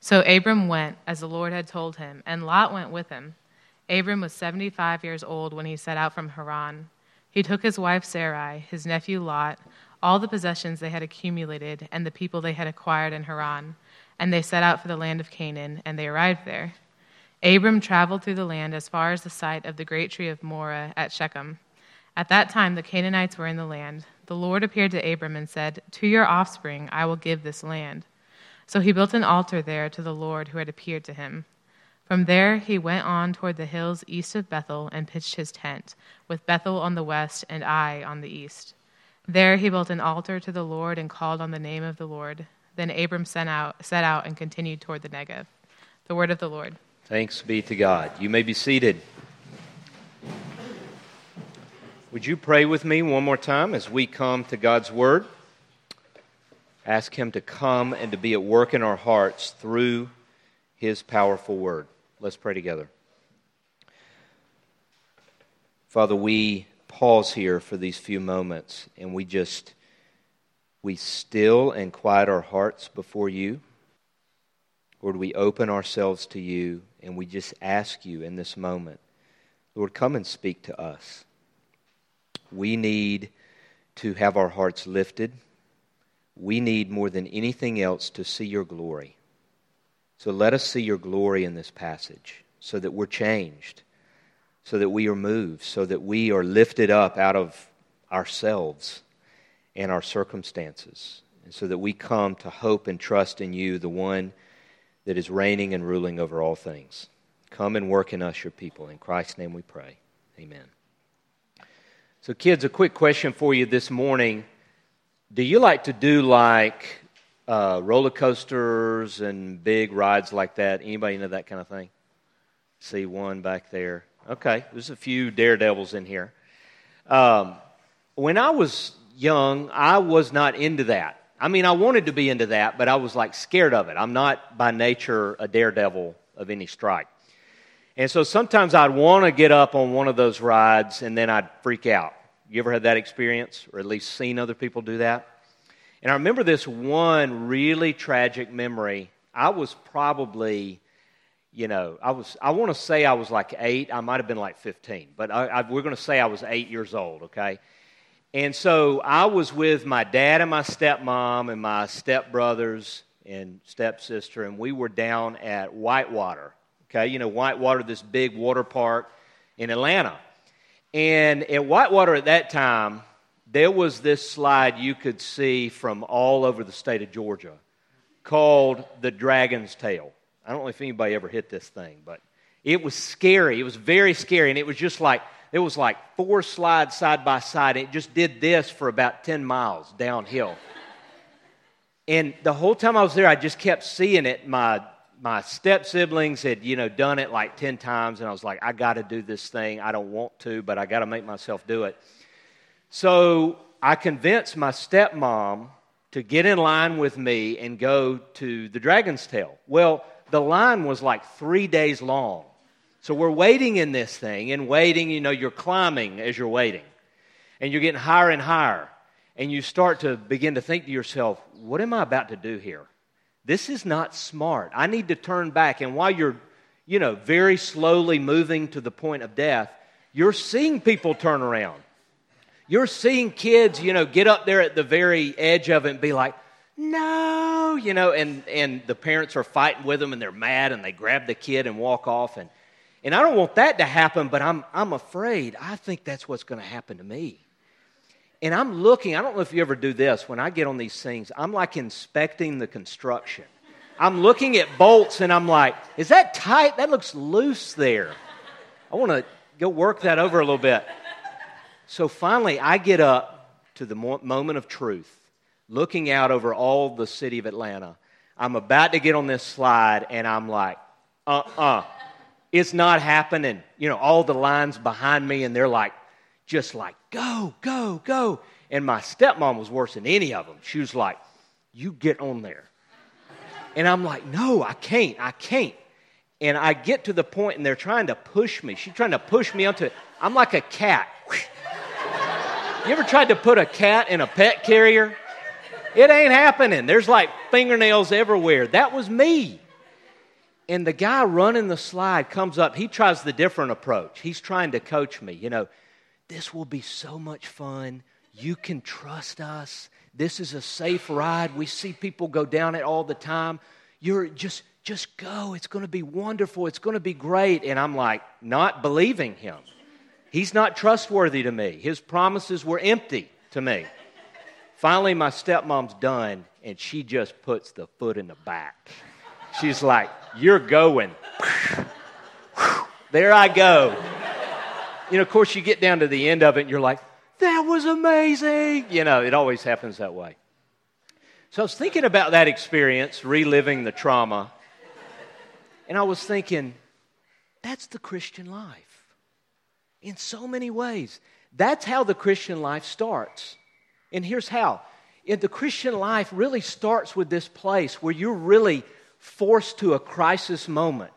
So Abram went, as the Lord had told him, and Lot went with him. Abram was 75 years old when he set out from Haran. He took his wife Sarai, his nephew Lot, all the possessions they had accumulated, and the people they had acquired in Haran, and they set out for the land of Canaan, and they arrived there. Abram traveled through the land as far as the site of the great tree of Moreh at Shechem. At that time, the Canaanites were in the land. The Lord appeared to Abram and said, To your offspring I will give this land. So he built an altar there to the Lord who had appeared to him. From there he went on toward the hills east of Bethel and pitched his tent, with Bethel on the west and Ai on the east. There he built an altar to the Lord and called on the name of the Lord. Then Abram set out, set out and continued toward the Negev. The word of the Lord. Thanks be to God. You may be seated. Would you pray with me one more time as we come to God's Word? Ask Him to come and to be at work in our hearts through His powerful Word. Let's pray together. Father, we pause here for these few moments and we just we still and quiet our hearts before you lord we open ourselves to you and we just ask you in this moment lord come and speak to us we need to have our hearts lifted we need more than anything else to see your glory so let us see your glory in this passage so that we're changed so that we are moved, so that we are lifted up out of ourselves and our circumstances, and so that we come to hope and trust in you, the one that is reigning and ruling over all things. Come and work in us, your people. In Christ's name we pray. Amen. So, kids, a quick question for you this morning. Do you like to do like uh, roller coasters and big rides like that? Anybody know that kind of thing? See one back there. Okay, there's a few daredevils in here. Um, when I was young, I was not into that. I mean, I wanted to be into that, but I was like scared of it. I'm not by nature a daredevil of any stripe. And so sometimes I'd want to get up on one of those rides and then I'd freak out. You ever had that experience or at least seen other people do that? And I remember this one really tragic memory. I was probably you know, I was, I want to say I was like eight. I might have been like 15, but I, I, we're going to say I was eight years old, okay? And so I was with my dad and my stepmom and my stepbrothers and stepsister, and we were down at Whitewater, okay? You know, Whitewater, this big water park in Atlanta. And at Whitewater at that time, there was this slide you could see from all over the state of Georgia called the Dragon's Tail. I don't know if anybody ever hit this thing, but it was scary. It was very scary. And it was just like, it was like four slides side by side. It just did this for about 10 miles downhill. and the whole time I was there, I just kept seeing it. My, my step siblings had, you know, done it like 10 times. And I was like, I got to do this thing. I don't want to, but I got to make myself do it. So I convinced my stepmom to get in line with me and go to the Dragon's Tail. Well, the line was like three days long. So we're waiting in this thing and waiting, you know, you're climbing as you're waiting. And you're getting higher and higher. And you start to begin to think to yourself, what am I about to do here? This is not smart. I need to turn back. And while you're, you know, very slowly moving to the point of death, you're seeing people turn around. You're seeing kids, you know, get up there at the very edge of it and be like, no, you know, and, and the parents are fighting with them and they're mad and they grab the kid and walk off. And, and I don't want that to happen, but I'm, I'm afraid. I think that's what's going to happen to me. And I'm looking, I don't know if you ever do this, when I get on these things, I'm like inspecting the construction. I'm looking at bolts and I'm like, is that tight? That looks loose there. I want to go work that over a little bit. So finally, I get up to the moment of truth looking out over all the city of Atlanta. I'm about to get on this slide, and I'm like, uh uh-uh. uh it's not happening. You know, all the lines behind me, and they're like, just like, go, go, go. And my stepmom was worse than any of them. She was like, you get on there. And I'm like, no, I can't, I can't. And I get to the point, and they're trying to push me. She's trying to push me onto it. I'm like a cat. you ever tried to put a cat in a pet carrier? It ain't happening. There's like fingernails everywhere. That was me. And the guy running the slide comes up. He tries the different approach. He's trying to coach me. You know, this will be so much fun. You can trust us. This is a safe ride. We see people go down it all the time. You're just just go. It's going to be wonderful. It's going to be great. And I'm like, not believing him. He's not trustworthy to me. His promises were empty to me. Finally, my stepmom's done, and she just puts the foot in the back. She's like, You're going. there I go. You know, of course, you get down to the end of it, and you're like, That was amazing. You know, it always happens that way. So I was thinking about that experience, reliving the trauma, and I was thinking, That's the Christian life in so many ways. That's how the Christian life starts. And here's how the Christian life really starts with this place where you're really forced to a crisis moment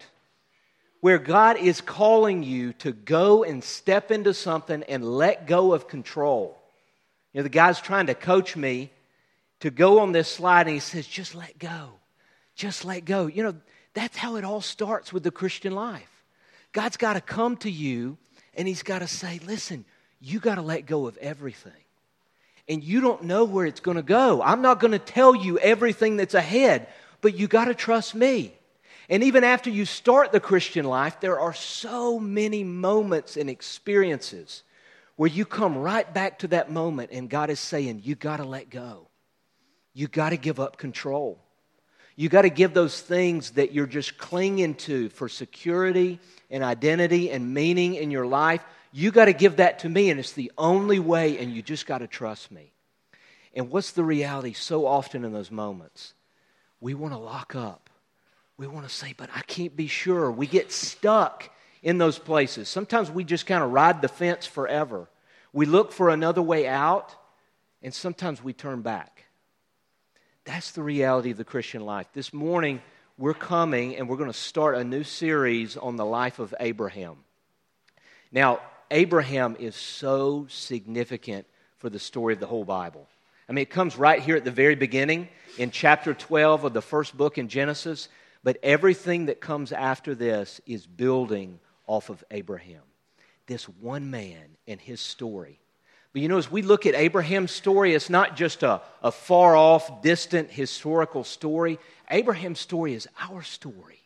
where God is calling you to go and step into something and let go of control. You know, the guy's trying to coach me to go on this slide, and he says, just let go. Just let go. You know, that's how it all starts with the Christian life. God's got to come to you, and he's got to say, listen, you got to let go of everything and you don't know where it's going to go. I'm not going to tell you everything that's ahead, but you got to trust me. And even after you start the Christian life, there are so many moments and experiences where you come right back to that moment and God is saying, You got to let go. You got to give up control. You got to give those things that you're just clinging to for security and identity and meaning in your life. You got to give that to me, and it's the only way, and you just got to trust me. And what's the reality so often in those moments? We want to lock up. We want to say, but I can't be sure. We get stuck in those places. Sometimes we just kind of ride the fence forever. We look for another way out, and sometimes we turn back. That's the reality of the Christian life. This morning, we're coming and we're going to start a new series on the life of Abraham. Now, Abraham is so significant for the story of the whole Bible. I mean, it comes right here at the very beginning in chapter 12 of the first book in Genesis, but everything that comes after this is building off of Abraham. This one man and his story. But you know, as we look at Abraham's story, it's not just a, a far off, distant historical story. Abraham's story is our story.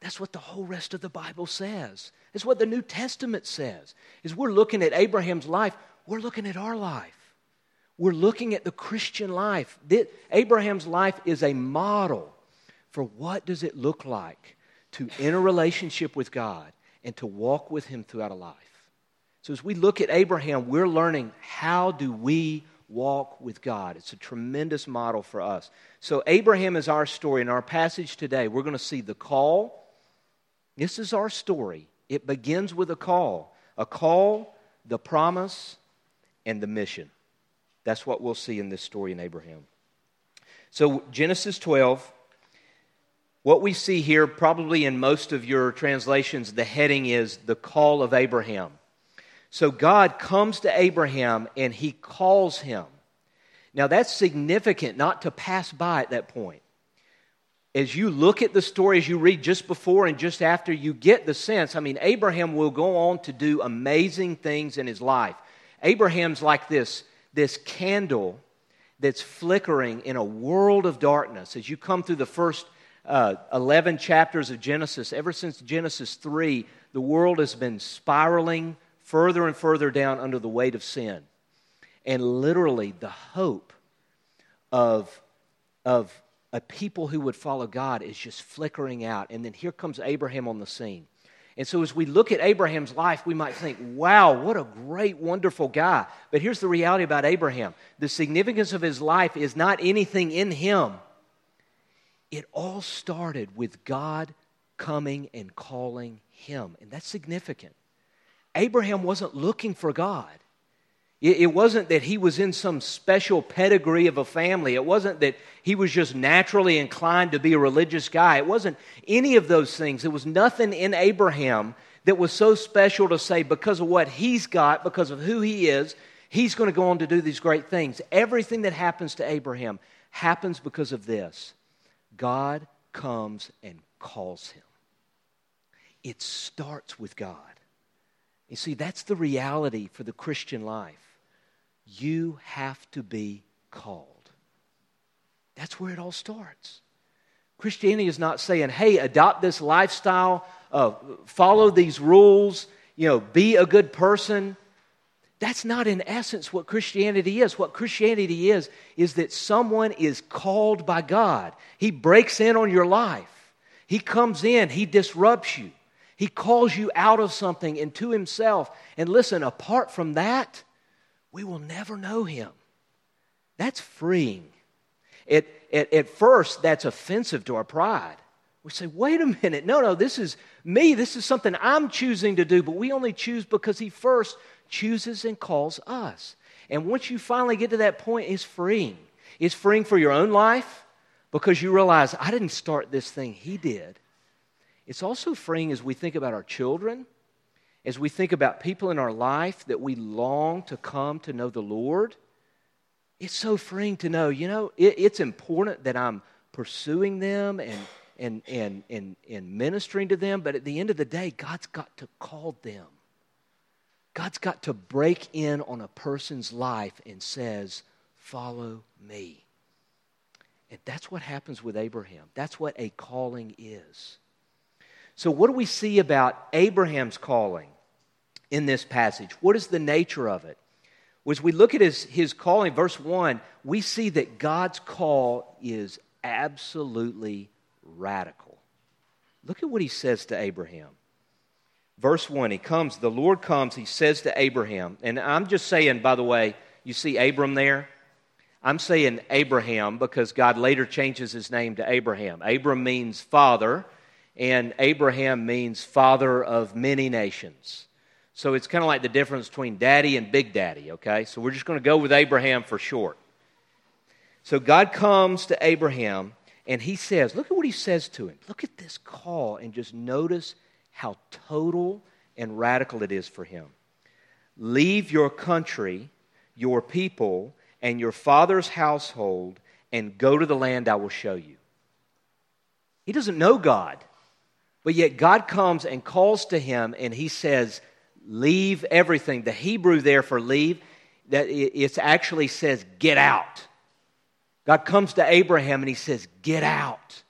That's what the whole rest of the Bible says. It's what the New Testament says. Is we're looking at Abraham's life, we're looking at our life. We're looking at the Christian life. Abraham's life is a model for what does it look like to enter a relationship with God and to walk with him throughout a life. So as we look at Abraham, we're learning how do we walk with God. It's a tremendous model for us. So Abraham is our story. In our passage today, we're going to see the call. This is our story. It begins with a call a call, the promise, and the mission. That's what we'll see in this story in Abraham. So, Genesis 12, what we see here, probably in most of your translations, the heading is the call of Abraham. So, God comes to Abraham and he calls him. Now, that's significant not to pass by at that point as you look at the story, as you read just before and just after, you get the sense. I mean, Abraham will go on to do amazing things in his life. Abraham's like this, this candle that's flickering in a world of darkness. As you come through the first uh, 11 chapters of Genesis, ever since Genesis 3, the world has been spiraling further and further down under the weight of sin. And literally, the hope of, of a people who would follow God is just flickering out. And then here comes Abraham on the scene. And so, as we look at Abraham's life, we might think, wow, what a great, wonderful guy. But here's the reality about Abraham the significance of his life is not anything in him, it all started with God coming and calling him. And that's significant. Abraham wasn't looking for God. It wasn't that he was in some special pedigree of a family. It wasn't that he was just naturally inclined to be a religious guy. It wasn't any of those things. There was nothing in Abraham that was so special to say because of what he's got, because of who he is, he's going to go on to do these great things. Everything that happens to Abraham happens because of this God comes and calls him. It starts with God. You see, that's the reality for the Christian life. You have to be called. That's where it all starts. Christianity is not saying, hey, adopt this lifestyle, uh, follow these rules, you know, be a good person. That's not in essence what Christianity is. What Christianity is, is that someone is called by God. He breaks in on your life, He comes in, He disrupts you, He calls you out of something into Himself. And listen, apart from that, we will never know him. That's freeing. At, at, at first, that's offensive to our pride. We say, wait a minute, no, no, this is me. This is something I'm choosing to do, but we only choose because he first chooses and calls us. And once you finally get to that point, it's freeing. It's freeing for your own life because you realize, I didn't start this thing, he did. It's also freeing as we think about our children as we think about people in our life that we long to come to know the Lord, it's so freeing to know, you know, it, it's important that I'm pursuing them and, and, and, and, and ministering to them, but at the end of the day, God's got to call them. God's got to break in on a person's life and says, Follow me. And that's what happens with Abraham. That's what a calling is. So, what do we see about Abraham's calling? in this passage. What is the nature of it? As we look at his, his calling, verse 1, we see that God's call is absolutely radical. Look at what he says to Abraham. Verse 1, he comes, the Lord comes, he says to Abraham, and I'm just saying, by the way, you see Abram there? I'm saying Abraham because God later changes his name to Abraham. Abram means father, and Abraham means father of many nations. So it's kind of like the difference between daddy and big daddy, okay? So we're just going to go with Abraham for short. So God comes to Abraham and he says, look at what he says to him. Look at this call and just notice how total and radical it is for him. Leave your country, your people, and your father's household and go to the land I will show you. He doesn't know God, but yet God comes and calls to him and he says, leave everything. The Hebrew there for leave, that it actually says get out. God comes to Abraham and he says, Get out.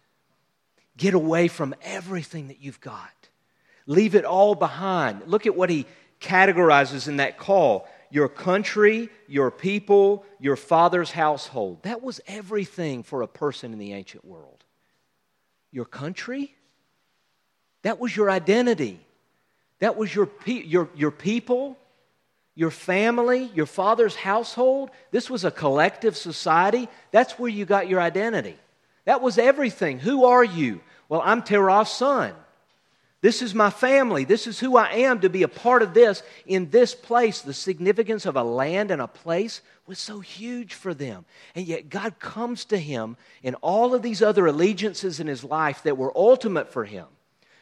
Get away from everything that you've got. Leave it all behind. Look at what he categorizes in that call your country, your people, your father's household. That was everything for a person in the ancient world. Your country, that was your identity. That was your, your, your people, your family, your father's household. This was a collective society. That's where you got your identity. That was everything. Who are you? Well, I'm Terah's son. This is my family. This is who I am to be a part of this in this place. The significance of a land and a place was so huge for them. And yet God comes to him in all of these other allegiances in his life that were ultimate for him.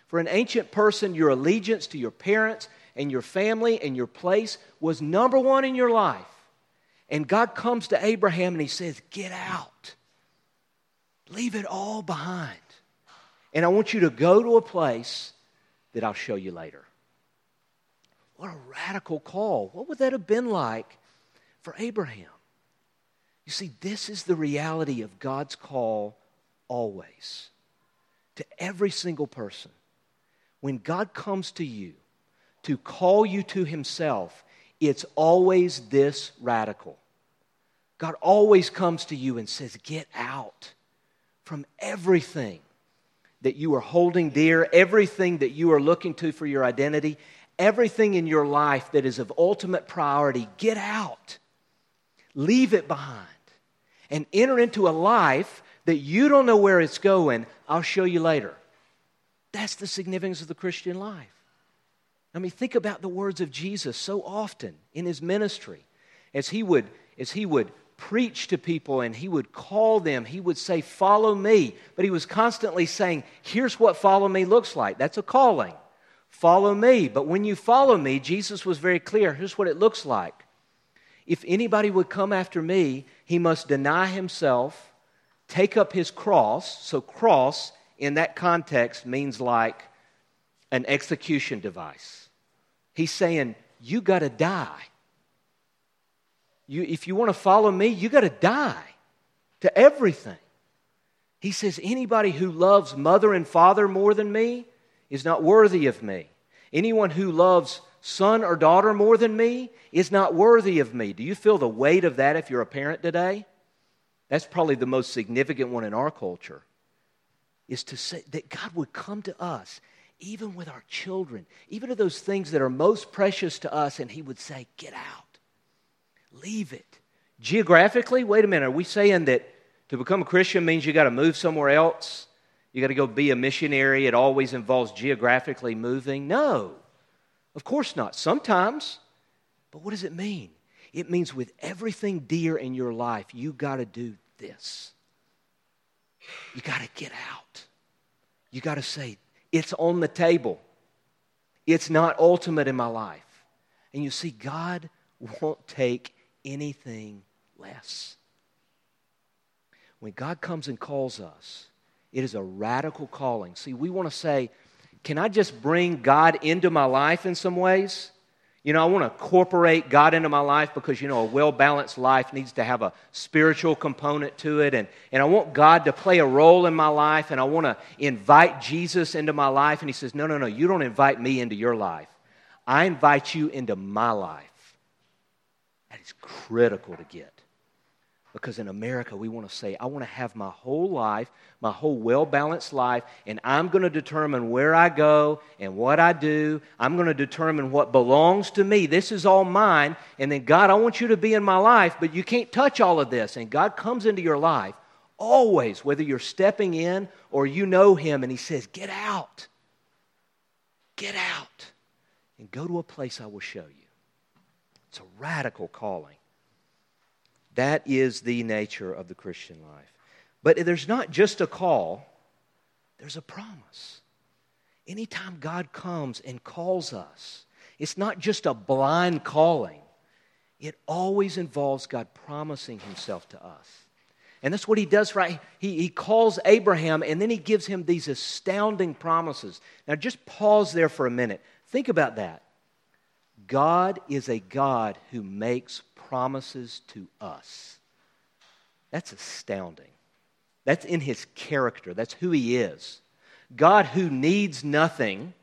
For an ancient person, your allegiance to your parents and your family and your place was number one in your life. And God comes to Abraham and he says, Get out. Leave it all behind. And I want you to go to a place that I'll show you later. What a radical call. What would that have been like for Abraham? You see, this is the reality of God's call always to every single person when God comes to you to call you to Himself, it's always this radical. God always comes to you and says, Get out from everything that you are holding dear, everything that you are looking to for your identity, everything in your life that is of ultimate priority. Get out. Leave it behind and enter into a life that you don't know where it's going. I'll show you later. That's the significance of the Christian life. I mean, think about the words of Jesus so often in his ministry. As he would, as he would preach to people and he would call them, he would say, Follow me. But he was constantly saying, Here's what follow me looks like. That's a calling. Follow me. But when you follow me, Jesus was very clear. Here's what it looks like. If anybody would come after me, he must deny himself, take up his cross. So, cross in that context means like an execution device. He's saying, You got to die. You, if you want to follow me, you got to die to everything. He says, Anybody who loves mother and father more than me is not worthy of me. Anyone who loves son or daughter more than me is not worthy of me. Do you feel the weight of that if you're a parent today? That's probably the most significant one in our culture. Is to say that God would come to us, even with our children, even to those things that are most precious to us, and He would say, Get out, leave it. Geographically, wait a minute, are we saying that to become a Christian means you got to move somewhere else? You got to go be a missionary. It always involves geographically moving. No, of course not. Sometimes. But what does it mean? It means with everything dear in your life, you got to do this. You got to get out. You got to say, it's on the table. It's not ultimate in my life. And you see, God won't take anything less. When God comes and calls us, it is a radical calling. See, we want to say, can I just bring God into my life in some ways? You know, I want to incorporate God into my life because, you know, a well balanced life needs to have a spiritual component to it. And, and I want God to play a role in my life. And I want to invite Jesus into my life. And He says, No, no, no, you don't invite me into your life. I invite you into my life. Is critical to get. Because in America, we want to say, I want to have my whole life, my whole well balanced life, and I'm going to determine where I go and what I do. I'm going to determine what belongs to me. This is all mine. And then, God, I want you to be in my life, but you can't touch all of this. And God comes into your life always, whether you're stepping in or you know Him, and He says, Get out. Get out. And go to a place I will show you. It's a radical calling. That is the nature of the Christian life. But there's not just a call, there's a promise. Anytime God comes and calls us, it's not just a blind calling, it always involves God promising Himself to us. And that's what He does, right? He, he calls Abraham and then He gives him these astounding promises. Now, just pause there for a minute. Think about that. God is a God who makes promises to us. That's astounding. That's in his character, that's who he is. God who needs nothing,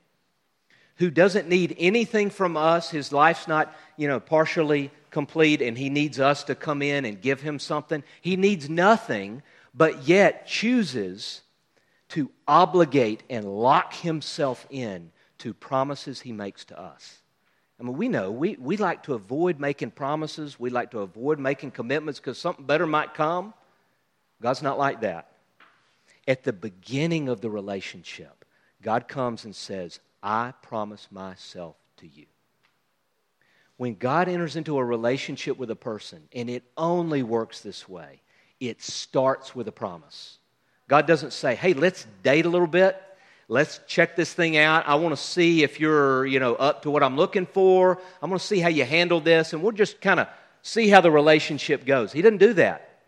who doesn't need anything from us, his life's not, you know, partially complete and he needs us to come in and give him something. He needs nothing, but yet chooses to obligate and lock himself in to promises he makes to us. I mean, we know we, we like to avoid making promises, we like to avoid making commitments because something better might come. God's not like that. At the beginning of the relationship, God comes and says, I promise myself to you. When God enters into a relationship with a person, and it only works this way, it starts with a promise. God doesn't say, hey, let's date a little bit let's check this thing out. I want to see if you're, you know, up to what I'm looking for. I want to see how you handle this, and we'll just kind of see how the relationship goes. He doesn't do that.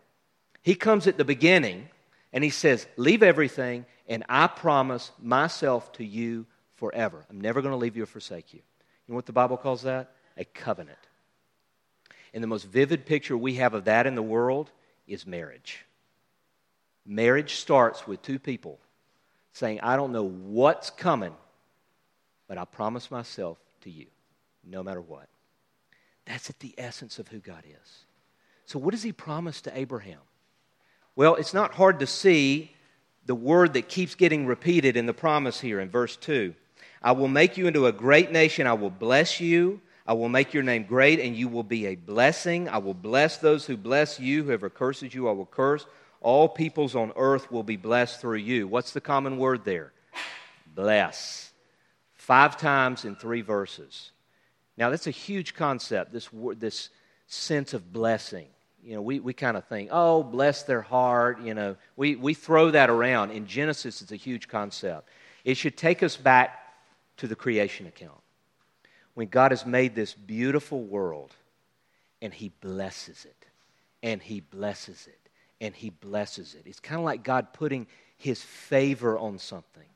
He comes at the beginning and he says, Leave everything, and I promise myself to you forever. I'm never going to leave you or forsake you. You know what the Bible calls that? A covenant. And the most vivid picture we have of that in the world is marriage. Marriage starts with two people saying, I don't know what's coming, but I promise myself to you, no matter what. That's at the essence of who God is. So, what does he promise to Abraham? Well, it's not hard to see the word that keeps getting repeated in the promise here in verse 2. I will make you into a great nation. I will bless you. I will make your name great, and you will be a blessing. I will bless those who bless you. Whoever curses you, I will curse. All peoples on earth will be blessed through you. What's the common word there? bless. Five times in three verses. Now, that's a huge concept, this, this sense of blessing. You know, we, we kind of think, oh, bless their heart. You know, we, we throw that around. In Genesis, it's a huge concept. It should take us back to the creation account. When God has made this beautiful world and He blesses it, and He blesses it, and He blesses it. It's kind of like God putting His favor on something,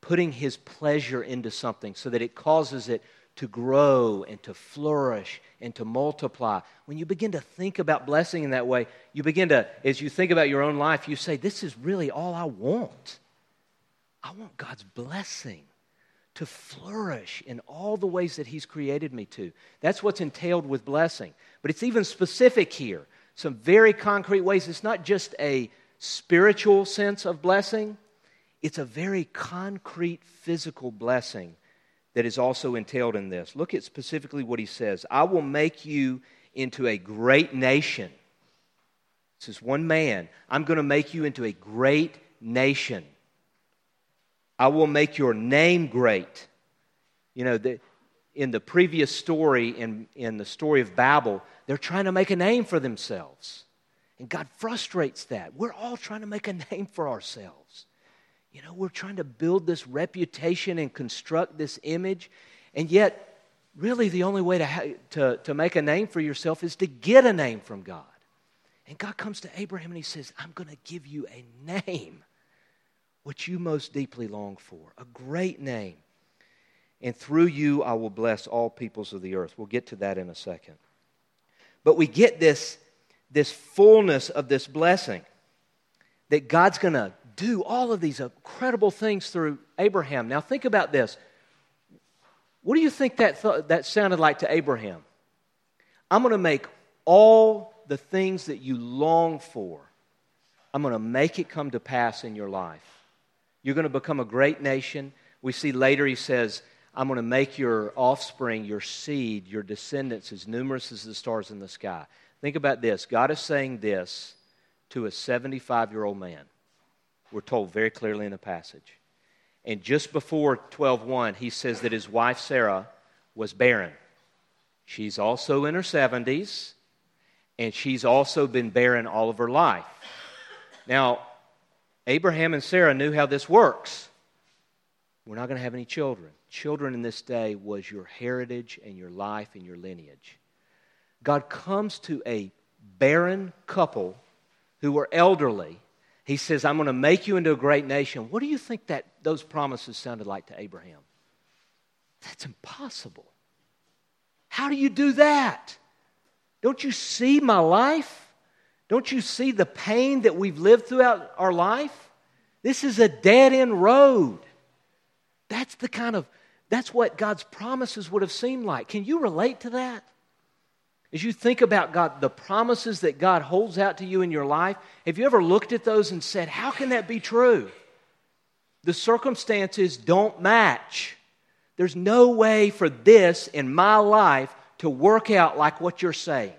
putting His pleasure into something so that it causes it to grow and to flourish and to multiply. When you begin to think about blessing in that way, you begin to, as you think about your own life, you say, This is really all I want. I want God's blessing to flourish in all the ways that He's created me to. That's what's entailed with blessing. But it's even specific here. Some very concrete ways. It's not just a spiritual sense of blessing, it's a very concrete physical blessing that is also entailed in this. Look at specifically what he says I will make you into a great nation. This is one man. I'm going to make you into a great nation. I will make your name great. You know, the, in the previous story, in, in the story of Babel, they're trying to make a name for themselves. And God frustrates that. We're all trying to make a name for ourselves. You know, we're trying to build this reputation and construct this image, and yet, really, the only way to, ha- to, to make a name for yourself is to get a name from God. And God comes to Abraham and he says, I'm going to give you a name, which you most deeply long for, a great name. And through you, I will bless all peoples of the earth. We'll get to that in a second. But we get this, this fullness of this blessing that God's going to do all of these incredible things through Abraham. Now, think about this. What do you think that, th- that sounded like to Abraham? I'm going to make all the things that you long for, I'm going to make it come to pass in your life. You're going to become a great nation. We see later he says, I'm going to make your offspring, your seed, your descendants as numerous as the stars in the sky. Think about this God is saying this to a 75 year old man. We're told very clearly in the passage. And just before 12:1, he says that his wife Sarah was barren. She's also in her 70s, and she's also been barren all of her life. Now, Abraham and Sarah knew how this works. We're not going to have any children. Children in this day was your heritage and your life and your lineage. God comes to a barren couple who were elderly he says, I'm going to make you into a great nation. What do you think that those promises sounded like to Abraham? That's impossible. How do you do that? Don't you see my life? Don't you see the pain that we've lived throughout our life? This is a dead end road. That's the kind of, that's what God's promises would have seemed like. Can you relate to that? As you think about God, the promises that God holds out to you in your life, have you ever looked at those and said, How can that be true? The circumstances don't match. There's no way for this in my life to work out like what you're saying.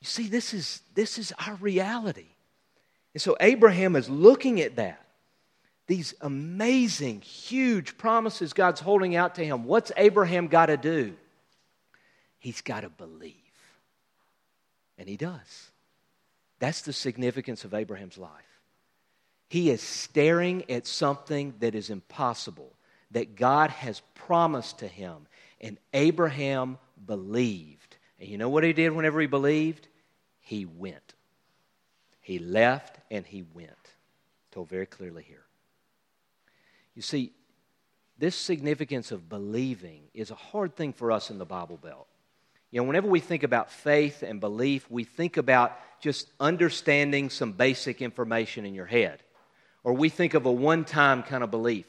You see, this is, this is our reality. And so Abraham is looking at that. These amazing, huge promises God's holding out to him. What's Abraham got to do? He's got to believe. And he does. That's the significance of Abraham's life. He is staring at something that is impossible, that God has promised to him. And Abraham believed. And you know what he did whenever he believed? He went. He left and he went. Told very clearly here. You see, this significance of believing is a hard thing for us in the Bible Belt. You know, whenever we think about faith and belief, we think about just understanding some basic information in your head. Or we think of a one time kind of belief.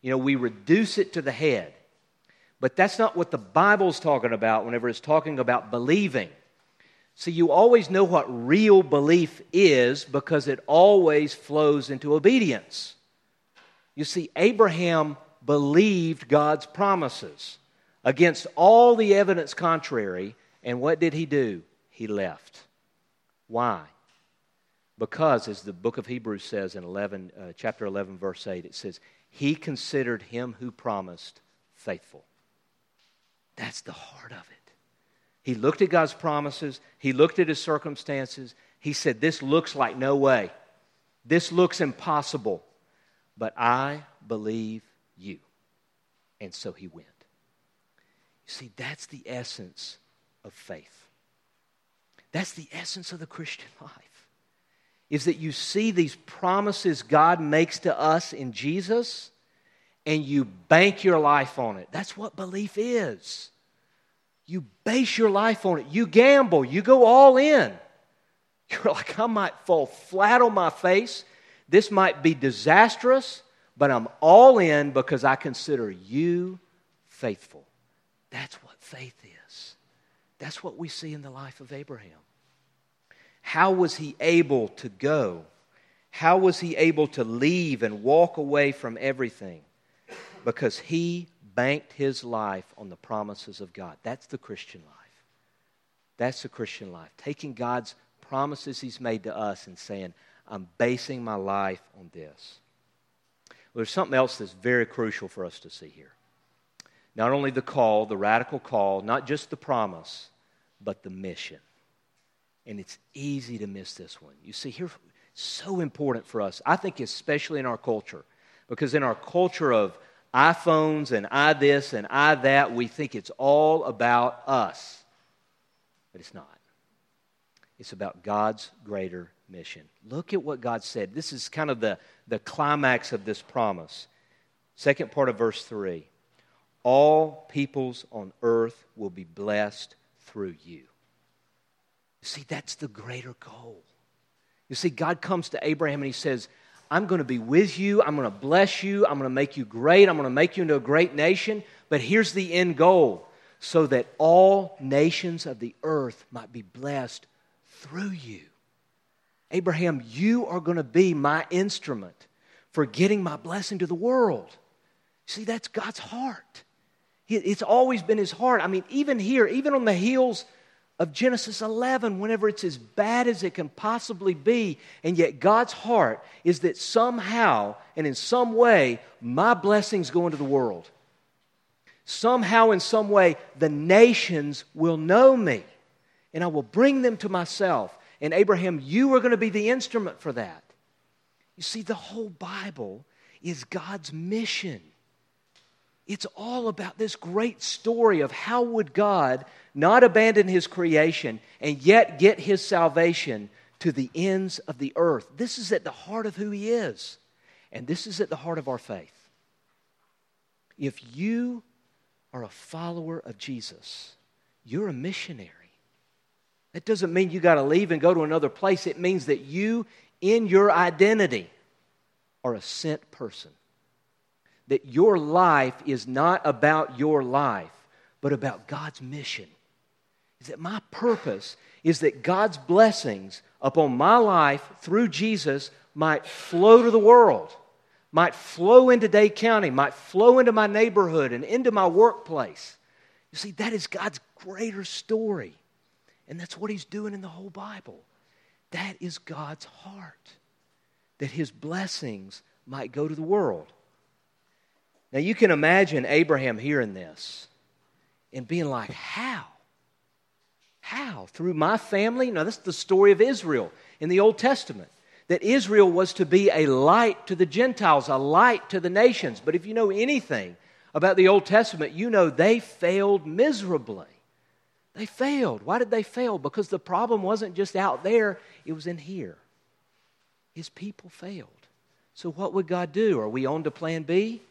You know, we reduce it to the head. But that's not what the Bible's talking about whenever it's talking about believing. See, you always know what real belief is because it always flows into obedience. You see, Abraham believed God's promises against all the evidence contrary. And what did he do? He left. Why? Because, as the book of Hebrews says in 11, uh, chapter 11, verse 8, it says, he considered him who promised faithful. That's the heart of it. He looked at God's promises, he looked at his circumstances. He said, This looks like no way. This looks impossible, but I believe you. And so he went. You see, that's the essence of faith. That's the essence of the Christian life. Is that you see these promises God makes to us in Jesus and you bank your life on it. That's what belief is. You base your life on it. You gamble. You go all in. You're like, I might fall flat on my face. This might be disastrous, but I'm all in because I consider you faithful. That's what faith is. That's what we see in the life of Abraham. How was he able to go? How was he able to leave and walk away from everything? Because he banked his life on the promises of God. That's the Christian life. That's the Christian life. Taking God's promises he's made to us and saying, I'm basing my life on this. Well, there's something else that's very crucial for us to see here. Not only the call, the radical call, not just the promise, but the mission. And it's easy to miss this one. You see, here, so important for us. I think, especially in our culture, because in our culture of iPhones and I this and I that, we think it's all about us. But it's not. It's about God's greater mission. Look at what God said. This is kind of the, the climax of this promise. Second part of verse 3 All peoples on earth will be blessed through you. You see, that's the greater goal. You see, God comes to Abraham and he says, I'm going to be with you. I'm going to bless you. I'm going to make you great. I'm going to make you into a great nation. But here's the end goal so that all nations of the earth might be blessed through you. Abraham, you are going to be my instrument for getting my blessing to the world. See, that's God's heart. It's always been his heart. I mean, even here, even on the heels of Genesis 11 whenever it's as bad as it can possibly be. And yet, God's heart is that somehow and in some way, my blessings go into the world. Somehow, in some way, the nations will know me and I will bring them to myself. And Abraham, you are going to be the instrument for that. You see, the whole Bible is God's mission. It's all about this great story of how would God not abandon his creation and yet get his salvation to the ends of the earth. This is at the heart of who he is. And this is at the heart of our faith. If you are a follower of Jesus, you're a missionary. That doesn't mean you got to leave and go to another place. It means that you, in your identity, are a sent person that your life is not about your life, but about God's mission. Is that my purpose is that God's blessings upon my life through Jesus might flow to the world, might flow into Dade County, might flow into my neighborhood and into my workplace. You see, that is God's greater story. And that's what He's doing in the whole Bible. That is God's heart, that His blessings might go to the world. Now you can imagine Abraham hearing this and being like, How? How? Through my family? Now, that's the story of Israel in the Old Testament. That Israel was to be a light to the Gentiles, a light to the nations. But if you know anything about the Old Testament, you know they failed miserably. They failed. Why did they fail? Because the problem wasn't just out there, it was in here. His people failed. So, what would God do? Are we on to plan B?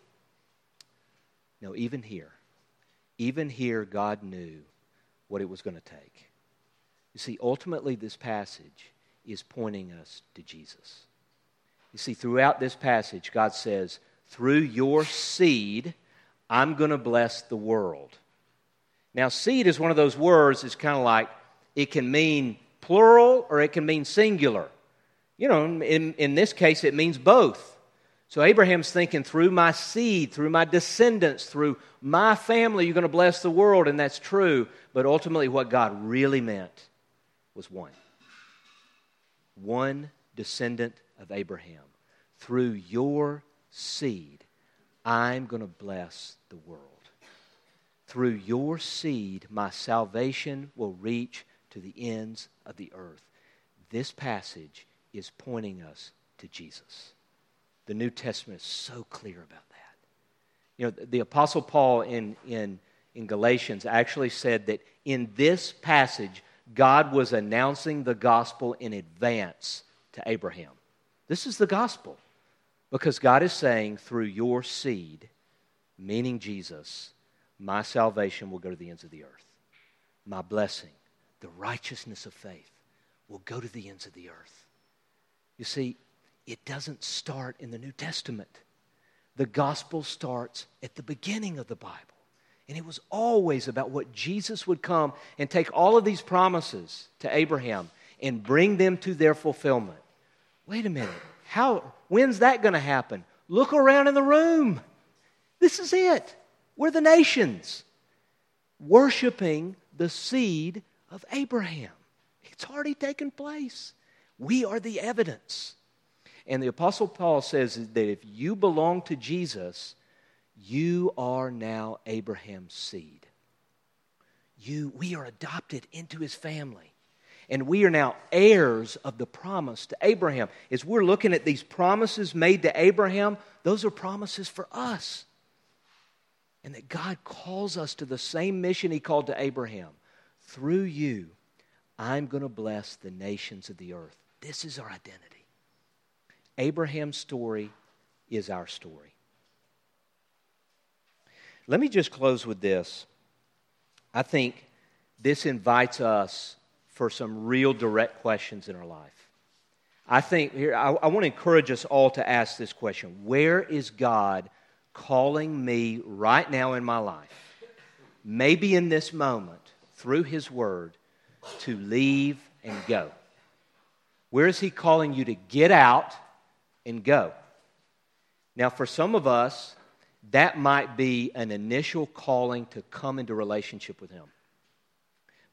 No, even here, even here, God knew what it was going to take. You see, ultimately, this passage is pointing us to Jesus. You see, throughout this passage, God says, through your seed, I'm going to bless the world. Now, seed is one of those words, it's kind of like it can mean plural or it can mean singular. You know, in, in this case, it means both. So Abraham's thinking, through my seed, through my descendants, through my family, you're going to bless the world, and that's true. But ultimately, what God really meant was one one descendant of Abraham. Through your seed, I'm going to bless the world. Through your seed, my salvation will reach to the ends of the earth. This passage is pointing us to Jesus. The New Testament is so clear about that. You know, the Apostle Paul in, in, in Galatians actually said that in this passage, God was announcing the gospel in advance to Abraham. This is the gospel because God is saying, through your seed, meaning Jesus, my salvation will go to the ends of the earth. My blessing, the righteousness of faith, will go to the ends of the earth. You see, it doesn't start in the New Testament. The gospel starts at the beginning of the Bible. And it was always about what Jesus would come and take all of these promises to Abraham and bring them to their fulfillment. Wait a minute. How when's that going to happen? Look around in the room. This is it. We're the nations worshiping the seed of Abraham. It's already taken place. We are the evidence. And the Apostle Paul says that if you belong to Jesus, you are now Abraham's seed. You, we are adopted into his family. And we are now heirs of the promise to Abraham. As we're looking at these promises made to Abraham, those are promises for us. And that God calls us to the same mission he called to Abraham. Through you, I'm going to bless the nations of the earth. This is our identity. Abraham's story is our story. Let me just close with this. I think this invites us for some real direct questions in our life. I think here, I, I want to encourage us all to ask this question Where is God calling me right now in my life? Maybe in this moment, through His Word, to leave and go. Where is He calling you to get out and go. Now, for some of us, that might be an initial calling to come into relationship with Him.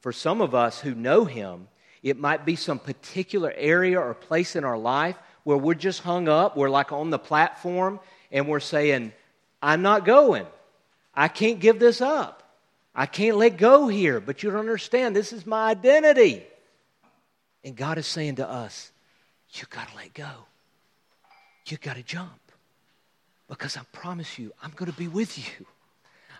For some of us who know Him, it might be some particular area or place in our life where we're just hung up, we're like on the platform, and we're saying, I'm not going. I can't give this up. I can't let go here, but you don't understand. This is my identity. And God is saying to us, You got to let go you got to jump. Because I promise you, I'm going to be with you.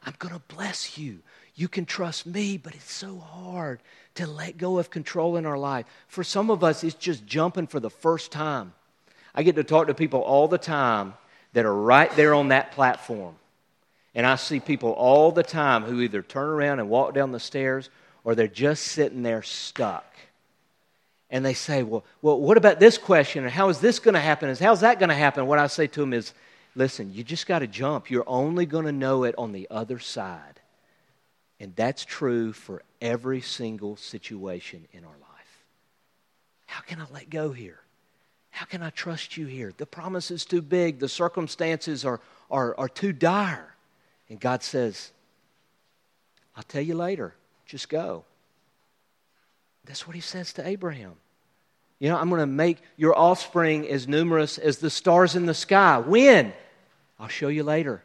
I'm going to bless you. You can trust me, but it's so hard to let go of control in our life. For some of us, it's just jumping for the first time. I get to talk to people all the time that are right there on that platform. And I see people all the time who either turn around and walk down the stairs or they're just sitting there stuck and they say, well, well what about this question? And how is this going to happen? And how's that going to happen? What I say to them is, listen, you just got to jump. You're only going to know it on the other side. And that's true for every single situation in our life. How can I let go here? How can I trust you here? The promise is too big. The circumstances are, are, are too dire. And God says, I'll tell you later. Just go. That's what he says to Abraham. You know, I'm going to make your offspring as numerous as the stars in the sky. When? I'll show you later.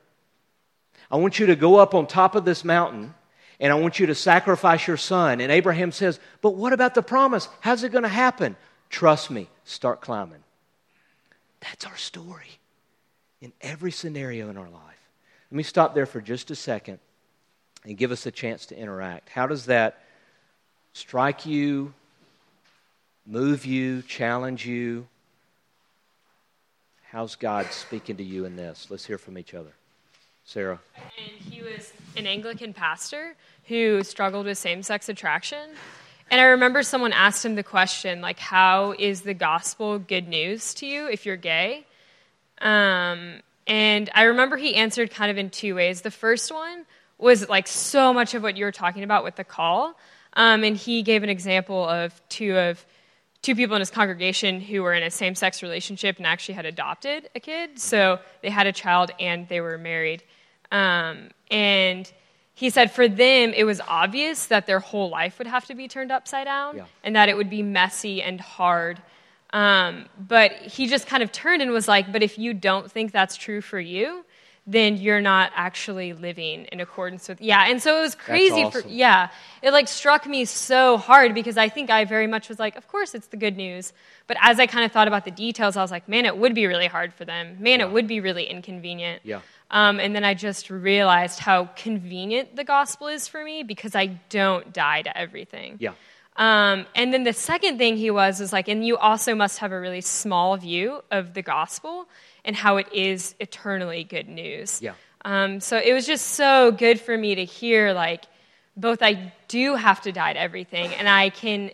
I want you to go up on top of this mountain and I want you to sacrifice your son. And Abraham says, But what about the promise? How's it going to happen? Trust me, start climbing. That's our story in every scenario in our life. Let me stop there for just a second and give us a chance to interact. How does that strike you, move you, challenge you? How's God speaking to you in this? Let's hear from each other. Sarah. And he was an Anglican pastor who struggled with same sex attraction. And I remember someone asked him the question, like, how is the gospel good news to you if you're gay? Um, and I remember he answered kind of in two ways. The first one was like so much of what you were talking about with the call. Um, and he gave an example of two of two people in his congregation who were in a same-sex relationship and actually had adopted a kid. So they had a child and they were married. Um, and he said for them it was obvious that their whole life would have to be turned upside down yeah. and that it would be messy and hard. Um, but he just kind of turned and was like, "But if you don't think that's true for you, then you're not actually living in accordance with yeah and so it was crazy awesome. for yeah it like struck me so hard because i think i very much was like of course it's the good news but as i kind of thought about the details i was like man it would be really hard for them man Yeah. it would be really inconvenient Yeah. Um, and then i just realized how convenient the gospel is for me because i don't die to everything Yeah. um, and then the second thing he was was like, and you also must have a really small view of the gospel and how it is eternally good news. Yeah. Um, so it was just so good for me to hear, like, both I do have to die to everything, and I can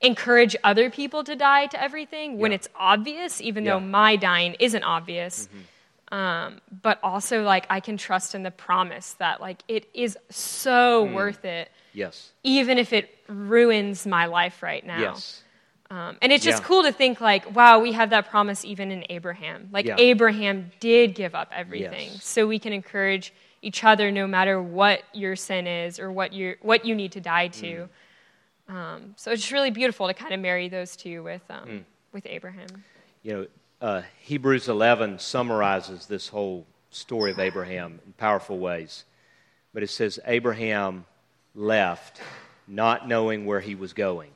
encourage other people to die to everything when Yeah. it's obvious, even Yeah. though my dying isn't obvious. Um, but also, like, I can trust in the promise that, like, it is so Mm. worth it Yes. even if it ruins my life right now. Yes. Um, and it's just Yeah. cool to think like, wow, we have that promise even in Abraham. Like Yeah. Abraham did give up everything, Yes. so we can encourage each other no matter what your sin is or what you what you need to die to. Mm. Um, so it's just really beautiful to kind of marry those two with um, Mm. with Abraham. You know, uh, Hebrews 11 summarizes this whole story of Abraham in powerful ways. But it says Abraham left not knowing where he was going,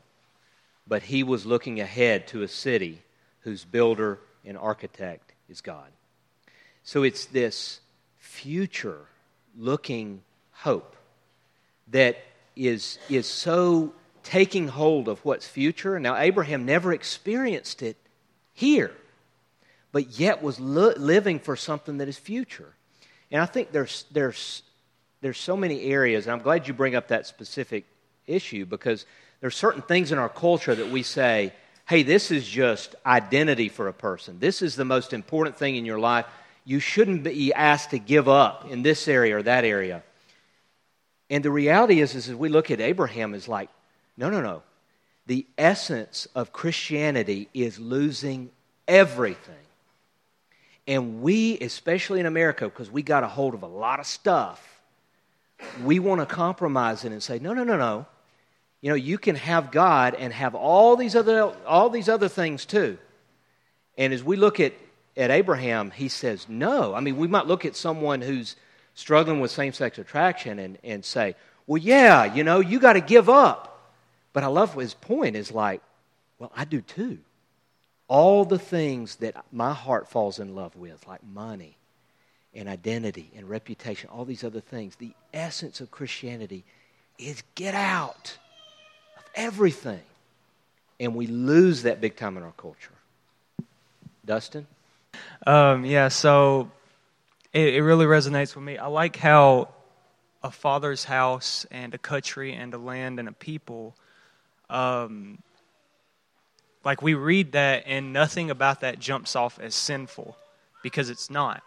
but he was looking ahead to a city whose builder and architect is God. So it's this future looking hope that is, is so taking hold of what's future. Now, Abraham never experienced it here, but yet was li- living for something that is future. And I think there's, there's, there's so many areas, and I'm glad you bring up that specific issue because there's certain things in our culture that we say, hey, this is just identity for a person. This is the most important thing in your life. You shouldn't be asked to give up in this area or that area. And the reality is, is as we look at Abraham, is like, no, no, no. The essence of Christianity is losing everything. And we, especially in America, because we got a hold of a lot of stuff, we want to compromise it and say, no, no, no, no. You know, you can have God and have all these other, all these other things too. And as we look at, at Abraham, he says, no. I mean, we might look at someone who's struggling with same sex attraction and, and say, well, yeah, you know, you got to give up. But I love his point is like, well, I do too. All the things that my heart falls in love with, like money and identity and reputation, all these other things, the essence of Christianity is get out of everything. And we lose that big time in our culture. Dustin? Um, yeah, so it, it really resonates with me. I like how a father's house and a country and a land and a people, um, like we read that and nothing about that jumps off as sinful because it's not.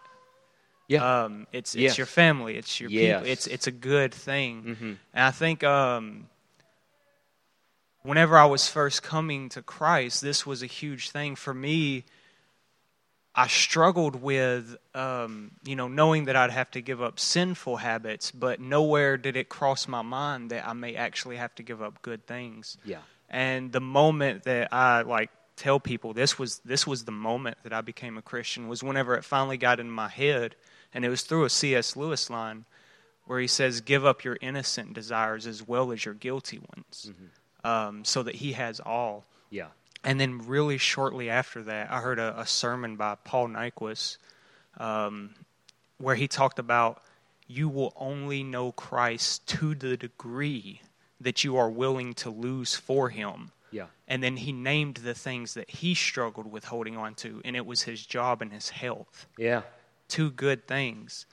Yeah. Um, it's Yes. your family, it's your Yes. people, it's it's a good thing. Mhm. And I think um, whenever I was first coming to Christ, this was a huge thing for me. I struggled with, um, you know, knowing that I'd have to give up sinful habits, but nowhere did it cross my mind that I may actually have to give up good things. yeah. And the moment that I like tell people this was this was the moment that I became a Christian was whenever it finally got in my head, and it was through a C.S. Lewis line where he says, "Give up your innocent desires as well as your guilty ones, um, so that He has all." Yeah. And then, really shortly after that, I heard a, a sermon by Paul Nyquist um, where he talked about you will only know Christ to the degree that you are willing to lose for him. Yeah. And then he named the things that he struggled with holding on to, and it was his job and his health. Yeah. Two good things.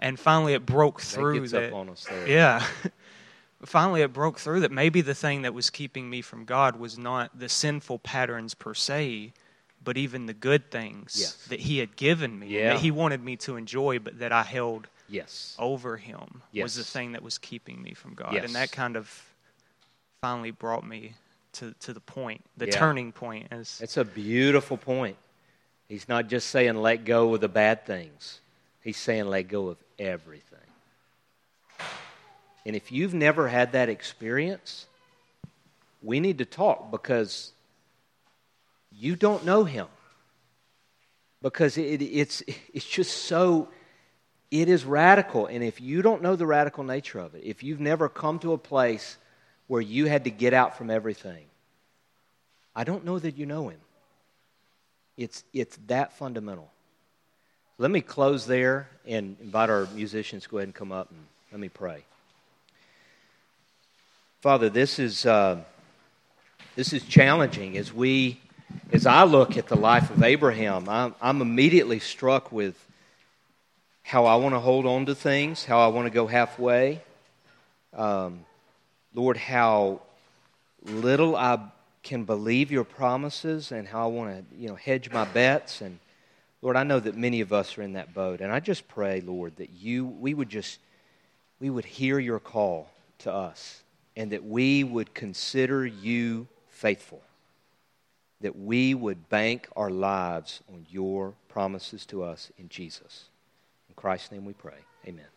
And finally, it broke That through gets that. up on us there. Yeah. Finally, it broke through that maybe the thing that was keeping me from God was not the sinful patterns per se, but even the good things Yes. that He had given me, Yeah. that He wanted me to enjoy, but that I held Yes. over Him was the thing that was keeping me from God. Yes. And that kind of finally brought me to, to the point, the Yeah. turning point. As That's a beautiful point. He's not just saying let go of the bad things, he's saying let go of everything. And if you've never had that experience, we need to talk because you don't know him. Because it, it's, it's just so, it is radical. And if you don't know the radical nature of it, if you've never come to a place where you had to get out from everything, I don't know that you know him. It's, it's that fundamental. Let me close there and invite our musicians to go ahead and come up and let me pray. Father, this is, uh, this is challenging as we, as I look at the life of Abraham, I'm, I'm immediately struck with how I want to hold on to things, how I want to go halfway. Um, Lord, how little I can believe your promises and how I want to, you know, hedge my bets. And Lord, I know that many of us are in that boat. And I just pray, Lord, that you, we would just, we would hear your call to us and that we would consider you faithful. That we would bank our lives on your promises to us in Jesus. In Christ's name we pray. Amen.